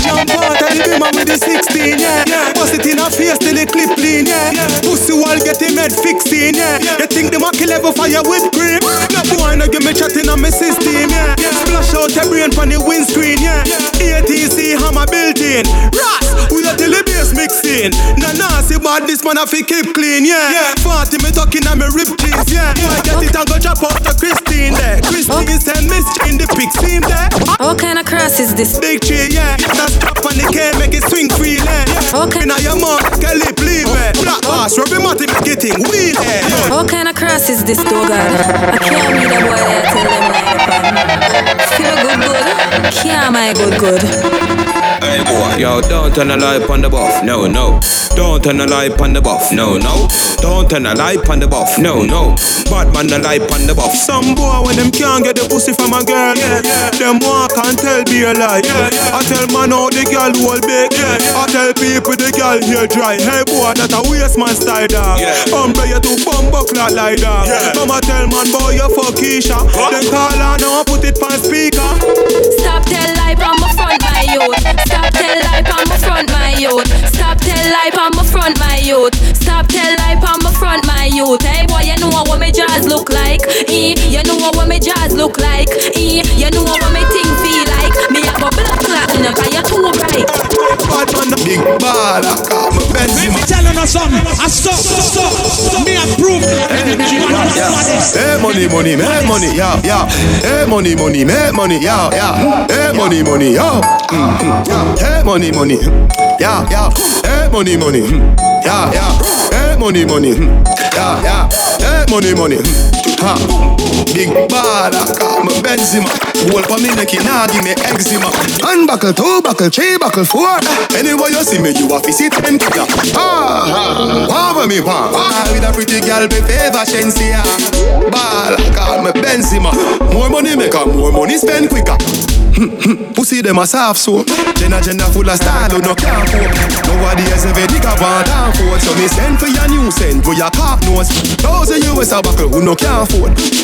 jump out of the beamer with the 16, yeah. Bust it in her face till the clip clean, yeah. Pussy wall get him head fixing, yeah. You think them a kill ever fire with cream? No boy, no give me chatting on my system, yeah. Splash out your brain from the windscreen, yeah. ATC hammer built in. Ras, we are till the bass mixing. Nah, nah, see bad this man a fi keep clean, yeah. 40 me talking on me rip jeans, yeah. I get it and go drop out to Christine there. Christine send me in the pic seam there. What kind of cross is this? Big tree, yeah. That's top on the K, make it swing free, yeah. Okay. Now your mom, can lip, leave it. Oh. Black bass, Robbie Matty, make it thing, wheel, yeah. What kind of cross is this, though, God? I can't read a boy there tell them like that. Feel good, good. Can't my good, good. Hey boy, yo, don't turn the light on the buff, no, no. Don't turn the light on the buff, no, no. Don't turn the light on the buff, no, no. Bad man the light on the buff. Some boy when them can't get the pussy from a girl, yeah, them walk and tell be a lie. I tell man how the girl hold big, I tell people the girl here dry. Hey boy, that a waste man style dog. Umbre you to bumbo clock like that. Mama tell man boy you fuck Keisha. Then call her now put it on speaker. Stop tell lie on my front, my youth. Stop tell lie on my front, my youth. Stop tell lie on my front, my youth. Stop tell lie on my front, my youth. Hey boy, you know what my jaws look like. Eh, you know what my jaws look like. Eh, you know what my thing feel like. In a you're too bright. Bad man, big baller, come Benz. Me telling us something. I stop, stop, stop. Me approve. Hey, money, money, make money, yeah, yeah. Hey, money, money, make money, yeah, yeah. Hey, money, money, yo. Mm-hmm. Hey, money, money, yeah, yeah. Hey, money, money, yeah, yeah. Hey, money, money, yeah, yeah. Hey, money, money, ha. Big baller, call me Benzema. Hold for me neck, nah give me eczema. Unbuckle two, buckle three, buckle four. Anywhere you see me, you have to sit and kick Ah, wah me wah. With a pretty girl, be favor Shensia. Ball, call me Benzema. More money make her, more money spend quicker. Pussy them a soft soap. Jenna Jenna full of style no can't cope Nobody has ever nigga want down for So me send for your new send for your cock nose Those of you is a buckle who no can't afford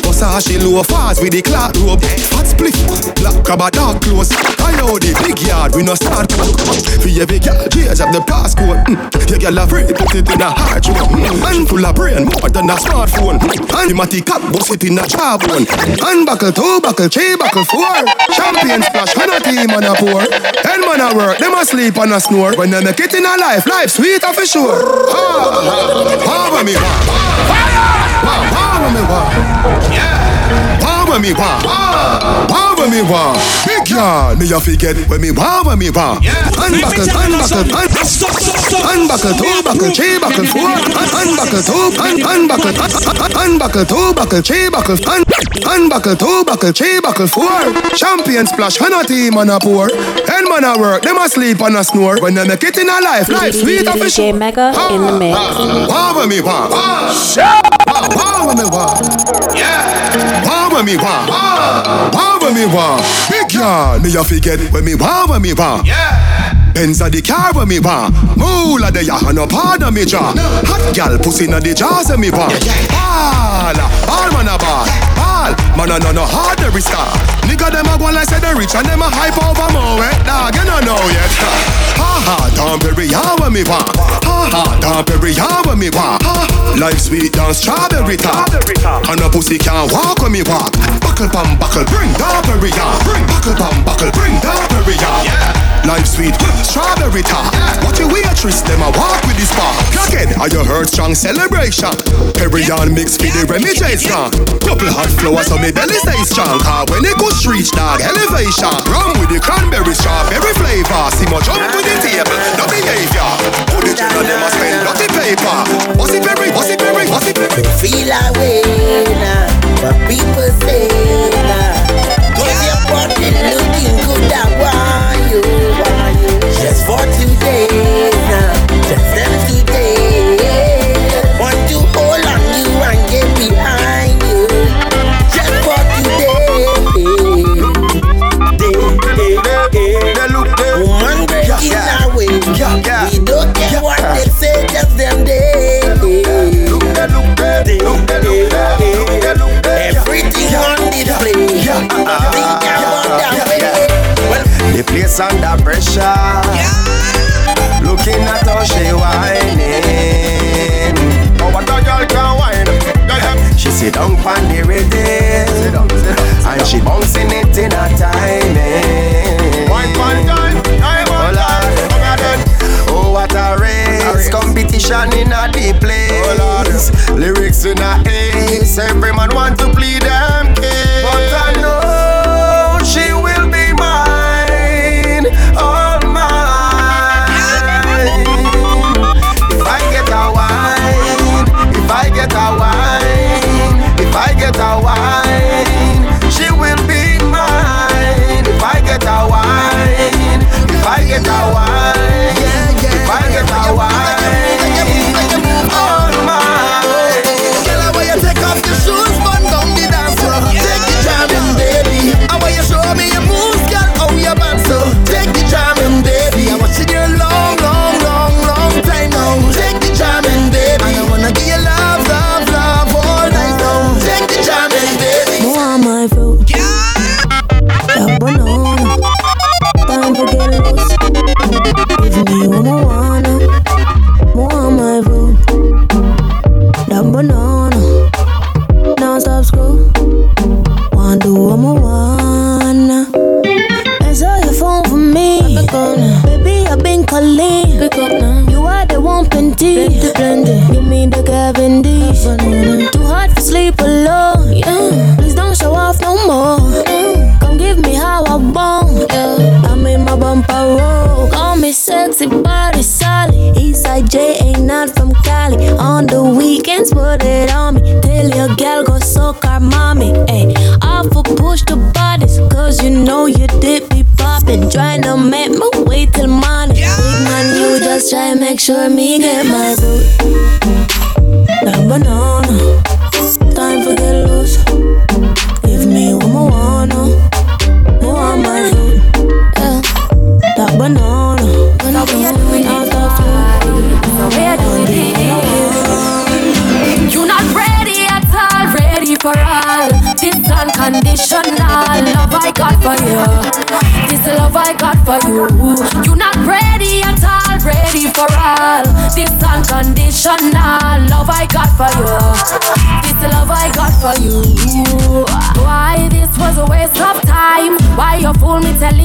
she low fast with the clock rope. Hot split, black crab a dark clothes. I know the big yard we no start coke. For every girl change up the passcode. Mm. Your girl afraid put it in a hard joke mm. Full of brain more than a smartphone. Mm. Animatic cap bust it in a jawbone. Unbuckle two, buckle three, buckle four. Champion splash, and a team and a pour. Ten man a work, them a sleep and a snore. When they make it in a life, life sweet for sure. Ha, ha, me ha. Fire! Ha, me ha. Yeah. Ha, me ha. Ha, me ha. Big yard, me a forget when me ha, when me ha. Unbuckle, unbuckle, unbuckle, two, buckle three, buckle four. Unbuckle two, unbuckle, unbuckle two, buckle three, buckle. Unbuckle two, buckle three, buckle four. Champion splash, and a team and a pour. Ten man a work, them a sleep and a snore. When they make it in a life, life sweet of a DJ Mega in the ah, mix. Wah me wah. Wah me wah. Yeah. Wah me wah. Wah me wah. Yard, me a forget when me wah me wah. Yeah. Benz a the car when me want. Moolah the ya and no pardon me jaw Hot gal pussy na the jaws of me want. Ball, ball man a ball. Ball, man a no no hard every star Nigga them a go like say they rich and them a hype over more eh? Dog you no know yet. Ha ha, Don Perignon when me want Ha ha, Don Perignon when me want Life sweet down strawberry top And a pussy can't walk when me walk Buckle pam buckle, bring Don Perignon Bring buckle pam buckle, bring Don Perignon Yeah Life sweet, strawberry top. Watch your waitress, them a walk with this bar. Again, are you heard strong celebration? Perrion mix for the J strong. Couple hot flowers, so me belly stay strong. Car when it goes reach dog elevation. Rum with the cranberry strawberry flavor. See my jump with the table, no behavior. The children, them a spend dirty paper. What's it very, what's it very, what's it very? Feel away now, what people say pressure. Looking at how she whining. Oh, what a girl can whine. She sit down on the ready. And she bouncing it in a timing. Wine, wine, time. Oh, Lord. Oh, what a race. Competition in a deep place. Lyrics in a ace. Every man want to sure me get my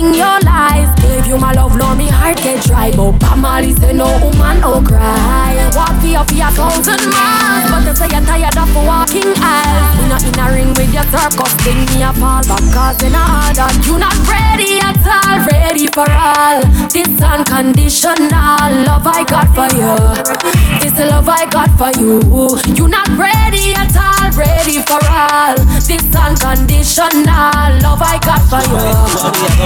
telling your lies? Gave you my love, now me heart get dry. But Bob Marley say no woman no cry. Walk for your fear thousand miles, but they say you're tired of walking aisles. You not in a ring with your circus thing, me a fall back cause in a order. You not ready at all, ready for all. This unconditional love I got for you. This love I got for you. You not ready at all, ready for all. This unconditional love I got for you.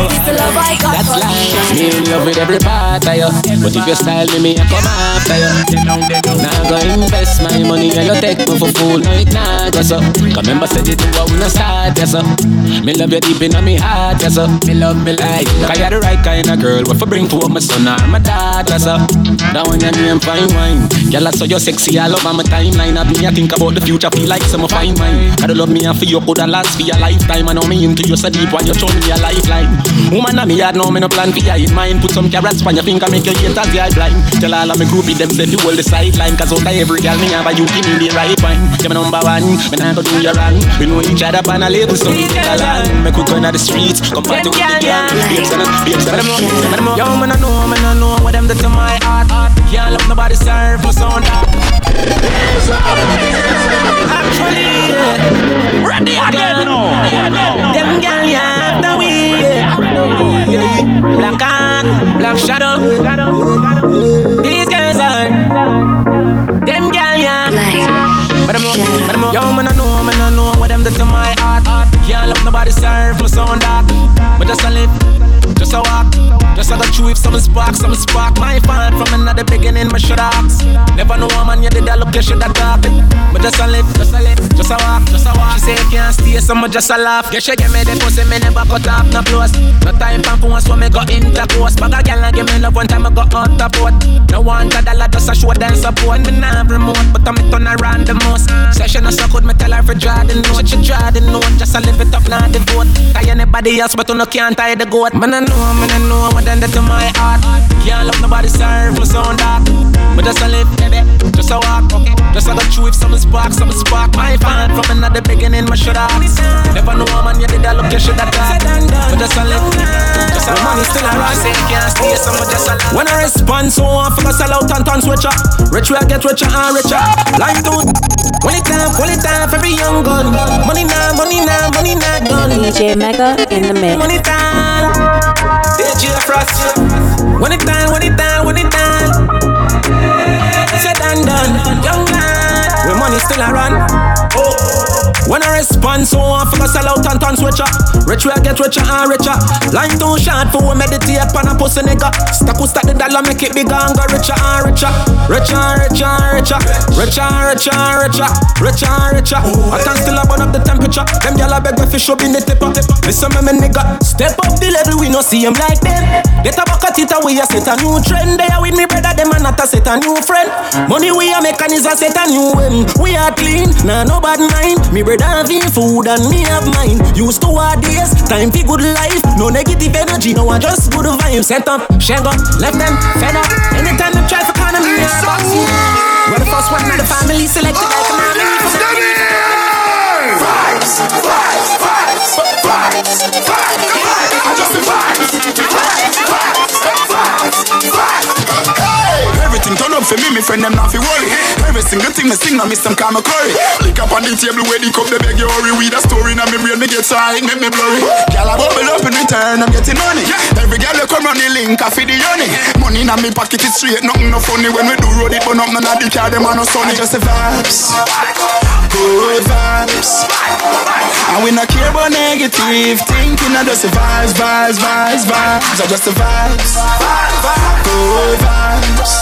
This love I got That's for life. you. Me in love with every part of you. But if you style me, me I come after you. Now go invest my money and you take me for fool. No, it not go so. Remember said you do what we not start, yes sir. Me love you deep in my heart, yes sir. Me love me like. Cause you're the right kind of girl. What for bring to my son or my daughter, sir. That one your name fine wine. Girl, I saw you sexy all over my timeline. Of me, I think about the future, feel like some fine wine. Gotta love me and for you could last for your lifetime. I know me into you so deep when you show me a lifeline. Woman, I'm here, no me no plan for you in mind. Put some carrots on your finger, make your haters the eye blind. Tell all of me groupie them say you hold the sideline. Cause out of every girl me have a you give me the right wine. You're my number one, me not go do you wrong. We know each other on a label, so we get along. Make we go in the streets, come party with the gang. Babes and babes and them. Yo, man, I know, man, I know what them do to my heart. Can't let nobody serve my sound. Actually, yeah. ready again, no. Them girl, yeah, the way. Yeah. Black cat, black shadow. These girls are them girl, yeah. But I'm not, but I'm. Yo, man, I know, man, I know what them do to my heart. Can't let nobody serve my sound dark. But just a live, just a walk. Just a go through if some spark, some spark. My fault from another beginning, my should ask. Never know a man, you did that look, you should have talk it. But just a live, just a live, just a walk, just a walk. She say can't stay, so much just a laugh. Get she get me the pussy, me never cut off, no close. No time for phones, so me go intercourse. Bag a girl and give me love one time, I go out the boat. No one a dollar, just a show them support. Me nah remote, but I'm turn around the most. Session no so good, me tell her for draw the note. She draw the note, just a live it up, not the vote. Tie anybody else, but you no can't tie the goat. Man, I know, man, I know what done that to my heart. Can't love nobody serve my sound dark. But just a live, baby, just a walk. Just a go through if some spark, some spark. My fan from another beginning, my should ask. Never know a man, you did that look, you should have talk. But just a live, just a money still around. Say can't stay, so much just a live. When I respond, so I feel sell out and turn switcher. Rich will get richer and richer. Life don't. When it time, when it time every young gun. Money now, money now, money now done. DJ Mega in the mix. Money time. DJ Frost. When it done, when it done, when it time. Said and done. Young man. When money still around. Oh. When I respond, so I feel sell out and turn switcher. Rich will get richer and richer. Line too short for we meditate on a pussy nigga. Stack who stack the dollar, make it bigger and go richer and richer. Richer and richer and richer. Richer and richer and richer. Richer and richer. I can still burn up the temperature. Them gyal a beg me fish up in the tipper. Listen me, nigga. Step up the level, we no see him like them. Get a bucket it away, set a new trend. They are with me brother, them a not a set a new friend. Money we a make and is a set a new end. We are clean, nah no bad mind. Me brother have him food and me have mine. Used to our days, time for good life. No negative energy, no one just good vibes. Set up, shag up, left them fed up. Anytime them try for corner me, I box. We're the first one in the family selected like a oh, man. Vibes, vibes, vibes, vibes, vibes. I just vibes, vibes, vibes, vibes, vibes. For me, me friend them not fi worry. Every single thing me sing, I miss some kind of curry. Lick up on the table where the cup, they beg you hurry. With a story in my brain, me get sorry, make me blurry. Girl, I bubble up in return, I'm getting money. Every girl you come run the link, I feed the honey. Money in my pocket is straight, nothing no funny. When we do road it, but none of the car, them are no sunny. Just the vibes, good vibes. And we not care about negative thinking, I just the vibes, vibes, vibes, vibes. I just the vibes, good vibes.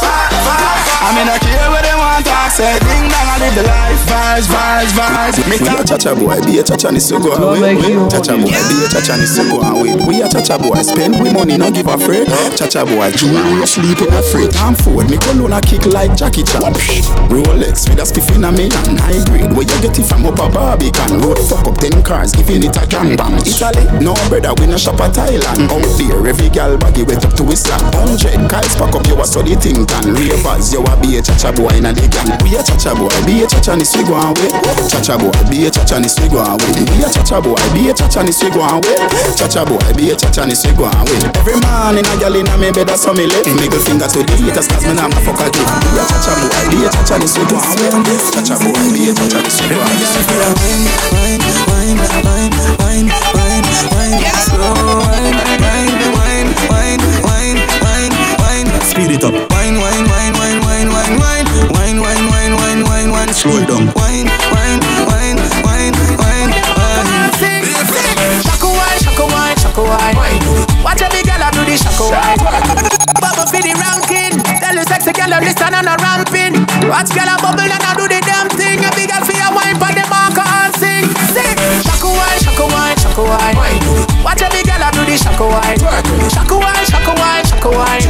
I mean, I care what they want to say. Ding dong, I live the life, vibes, vibes, vibes. Me a cha-cha boy, be a cha-cha ni so go away. Ah, cha-cha boy, be a cha-cha ni so go away. Ah, we a cha-cha boy, spend we money, not give a freight. Cha-cha boy, jewelry, sleep in a freight. I'm forward, me cologne a kick like Jackie Chan. Rolex with a spiff in a me and high grade. Where you get it from up a Barbican. Road fuck up ten cars, giving it a gang bang. Italy, no brother, we no shop at Thailand. Out there, every gal baggy wet up to his slap. Hundred guys pack up, you a so the thing can. Ravers, you a be a cha-cha boy in a the gang. We a cha-cha boy, be a cha-cha ni so go away. Cha-cha boy, be a cha-cha ni so go away. Be a cha-cha boy, be a cha-cha ni so go away. Cha-cha boy, be a cha-cha ni so go away. Every man in a gal in a me bed, so me left. Middle finger to the haters, cause me nah ma fuck a give. Be a cha-cha boy, be a cha-cha ni so go away. Cha-cha boy, be a cha-cha ni so go away. Wine, wine, wine, wine, wine, wine, wine, yeah. slow wine, wine, wine, wine, wine, wine, wine. Speed it up. Wine, wine, wine, wine, wine, wine, wine, wine, wine, wine, wine, wine, wine. Wine. Slow it down. Wine, wine, wine, wine, wine, wine. Shaka wine, shaka wine, shaka wine. Watch a big girl do the shaka wine. Bubble for the ranking. Tell the sexy girl to listen and a ramping. Watch girl a bubble and a do the damn thing. A big girl shaka wine. Shaka wine, shaka wine, shaka wine.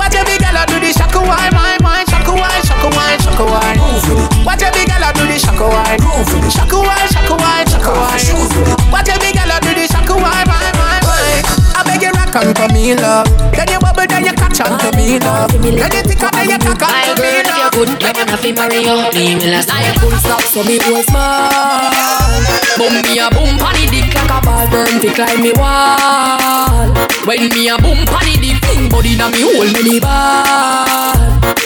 Watch big girl do the shaka wine, my mind. Shaka wine, shaka wine, shaka wine. Watch big girl do the shaka wine. Shaka wine, shaka wine, shaka wine. Watch big girl do the shaka wine, my mind. I beg you rock on to me, love. Then you bubble, then you catch on to me, love. Then you on, then you cock on to me, good, make me happy marry you. Me me last night full stop, so me was small. Boom me a boom panny dick like a ball burn fi climb me wall. When me a boom panny dick, thing body na me hold me the ball.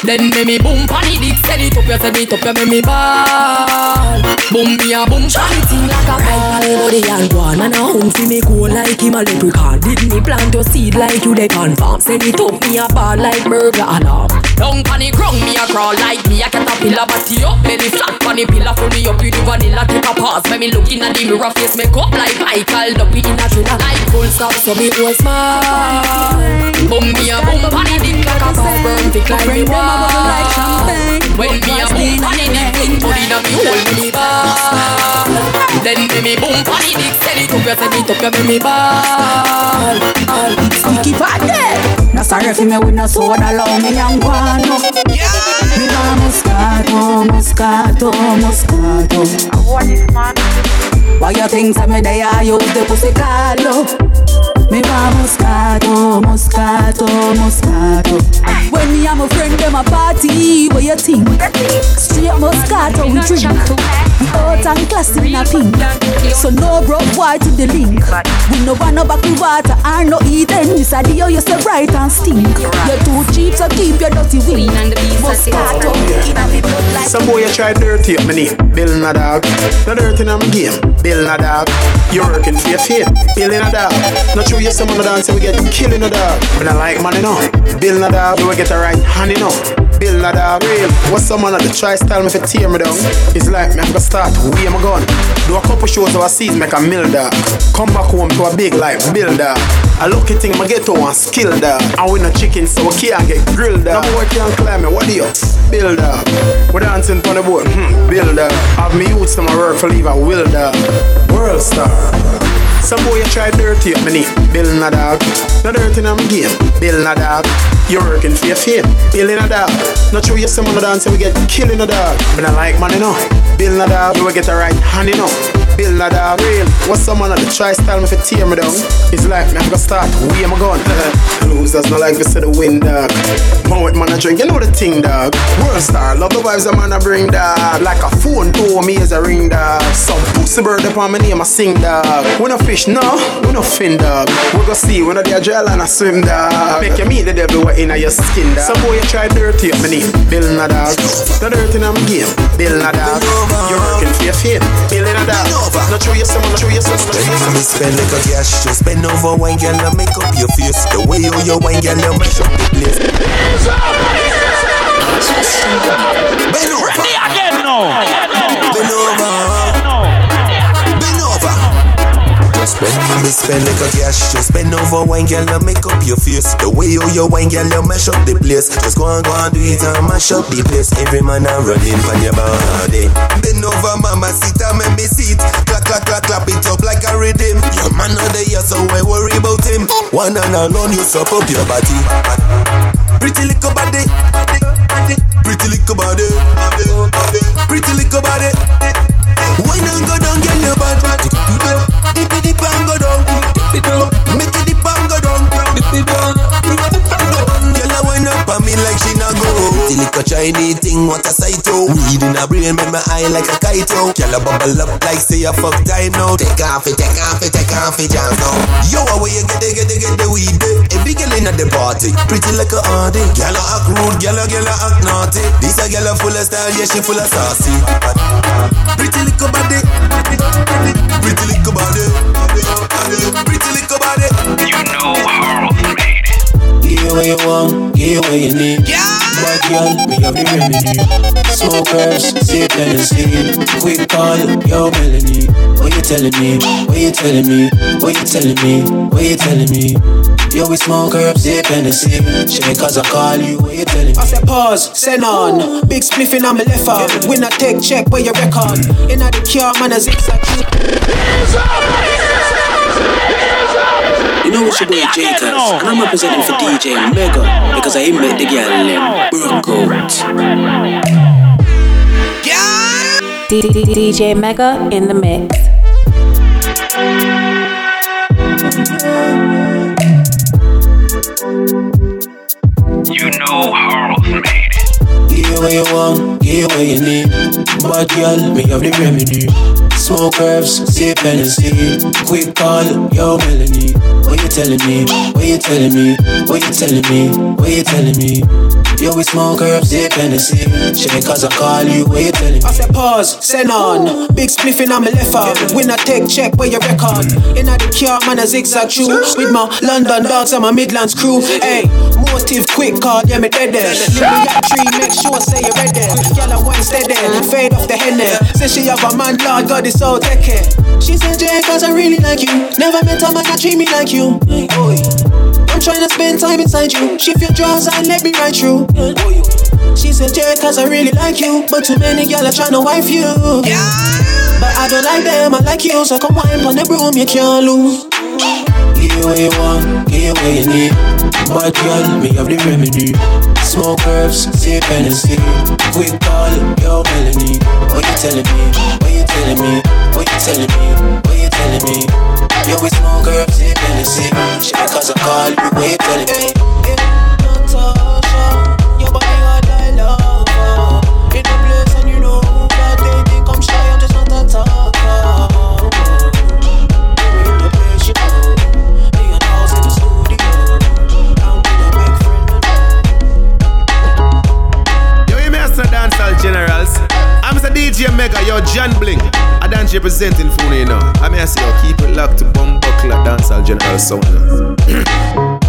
Then me me boom panny dick, set it up, you set it up, you make me ball. Boom me a boom panny thing like a ball. Body and one man a home fi me go like him a leprechaun. Did me plant your seed like you dey confirm? Set it up, me a ball like burger alarm. Down panny ground, me a crawl like me a caterpillar, body up, belly flat panny pillar, full me up with the vanilla take a pause. When me look in at the mirror, face make up like Michael Duppy in a thriller. Like full stop, so me was small. Boom me a boom panny dick like a ball burn, fi climb me wall. When me a boom panny dick, thing body na me hold me ball. Then me me boom panny dick, set it up, you set it up, you make me ball. Sticky fat yeah. No sorry for me with no soda, allow me young one. no. Want Moscato, Moscato, Moscato. Man? Why you think some me they are use the pussy calo? Me want Moscato, Moscato, Moscato. When me and my friend them a party, what you think? Straight Moscato we drink. We out and classy in a pink. So no broke white to the link. We no want no back with water and no eating. This a deal oh, you say bright and stink. You're too cheap, so keep your dirty wing. Moscato in a me blood like Some boy you try dirty up my name, Bill na dog. No dirty in my game, Bill na dog. You working for your fame, Bill na dog. Not true you some on the dance we get killing a dog. When I like money no, Bill na dog. You will get a right hand you know. Bill na dog. Real. What's someone man at the try style me for tear me down? It's like me I'm gonna start way am gone. Do a couple shows overseas make a mill dog. Come back home to a big life builder. I lucky thing my ghetto and skill. I win a chicken so we can't get grilled. No boy can't climb me. What do you? Build dog. We dancing on the boat. Hmm. Build dog. Have me youths to my work for leave a will dog. World star. Some boy you try dirty up me knee, Bill na dog. No dirty in my game, Bill na dog. You working for your fame, Bill na dog. Not sure you some on the dance we get killing a dog. But I like money no, Bill na dog. You will get a right hand know. Bill na dog. Real. What's some man at the try style me for tear me down? It's like me I'm gonna start, way am I gone? Losers not like this see the win dog. With man a drink, you know the thing dog. World star, love the vibes a man a bring dog. Like a phone to me as a ring dog. Some pussy bird upon my name, I sing dog. We no fish, no, we no fin dog. We go see I do a drill and I swim dog. Make you meet the devil what in your skin dog. Some boy you try dirty up my name, Bill na dog. No dirty my game, Bill dog. You're working for your fame, Bill dog. Not true, you someone, not true, you someone, not true, you someone. Spend like a cash, just spend over wine, girl, and make up your face. The way you your wine, girl, you mash up the place. Bend over. Ready again now. Spend me spend like a cash. Just spend over wine, girl, and make up your face. The way you your wine, girl, you mash up the place. Just go and go and do it and mash up the place. Every man a running from your body. Bend over, mama, sit and make me sit. Clap, clap, clap, clap it up like a rhythm. Your man not there, so I worry about him. One and alone, you suck up your body. Pretty little body. Pretty little body. Pretty little body. Wine and go down, girl, body. Dip it dip and go down. Dip it down. Make it dip and go down. Dip it down. Girl, I wind up on me like she not go. Pretty little Chinese thing, what a sight oh. Weed in a brain, make my eye like a kite oh. Girl, I bubble up like say a fuck time now. Take off it, take off it, take off it, jam now. Yo, where you get it, get it, get the weed eh? Every girl in the party, pretty like a hardy. Girl, I act rude, girl, girl, I act naughty. This a girl full of style, yeah, she full of saucy. Pretty little body, pretty little body, pretty little body. You know how. Give what you want, give what you need. Yeah. Bad girl, we have the remedy. Smokers, sip Tennessee. Quick call, yo Melanie. What you telling me? What you telling me? What you telling me? What you telling me? Yo, we smoke herbs, sip Hennessy. Shit, cause I call you, what you telling me? I said pause, send on. Big spliff in on my left arm. When I take check, where you record? In the car, man, a zigzag. You know what your boy J-Cuz, and I'm representing for DJ Mega because I ain't met the girl named Brookout. DJ Mega in the mix. You know Harold made it. Give what you want, give what you need. Bad girl, me have the remedy. Smoke herbs, sip Hennessy. Quick call, yo Melanie. What you telling me? What you telling me? What you telling me? What you telling me? Yo, we smoke herbs, sip Hennessy. Shit, cause I call you, what you telling me? I said pause, send on. Big spliff in on my left arm. When I take check, where you record? Mm. In the car, man, a zigzag shoe. With my London dogs and my Midlands crew. Hey, motive, quick call, yeah, me dead there. Me at tree, make sure say you're ready. Mm. Girl, I wine steady, mm. fade off the henny. Say she have a man, Lord God, it's so take care. She said, Jay, cause I really like you. Never met a man that treat me like you. I'm trying to spend time inside you. Shift your drawers and let me ride through. She said, Jay, cause I really like you. But too many girls are trying to wife you. But I don't like them, I like you. So come wine on the broom, you can't lose. Give you what you want, give you what you need. Bad girl, me have the remedy. Smoke herbs, sip Hennessy. Quick call, yo Melanie. What you telling me? What you telling me? What you telling me? What you telling me? Yo, we smoke herbs, sip Hennessy. Shit, because I call you, what you telling me? Your body hot like lava. In the place and you know that they think I'm shy, I'm just not a talker. In the place you know, me and house in the studio. With a big friend. Yo, you me Mr. Dancehall Generals. I'm Mr. DJ Mega, yo, John Bling. Dance representing for you now. I mean, I say, yo, keep it locked to Bumbuckler Dancehall General sound.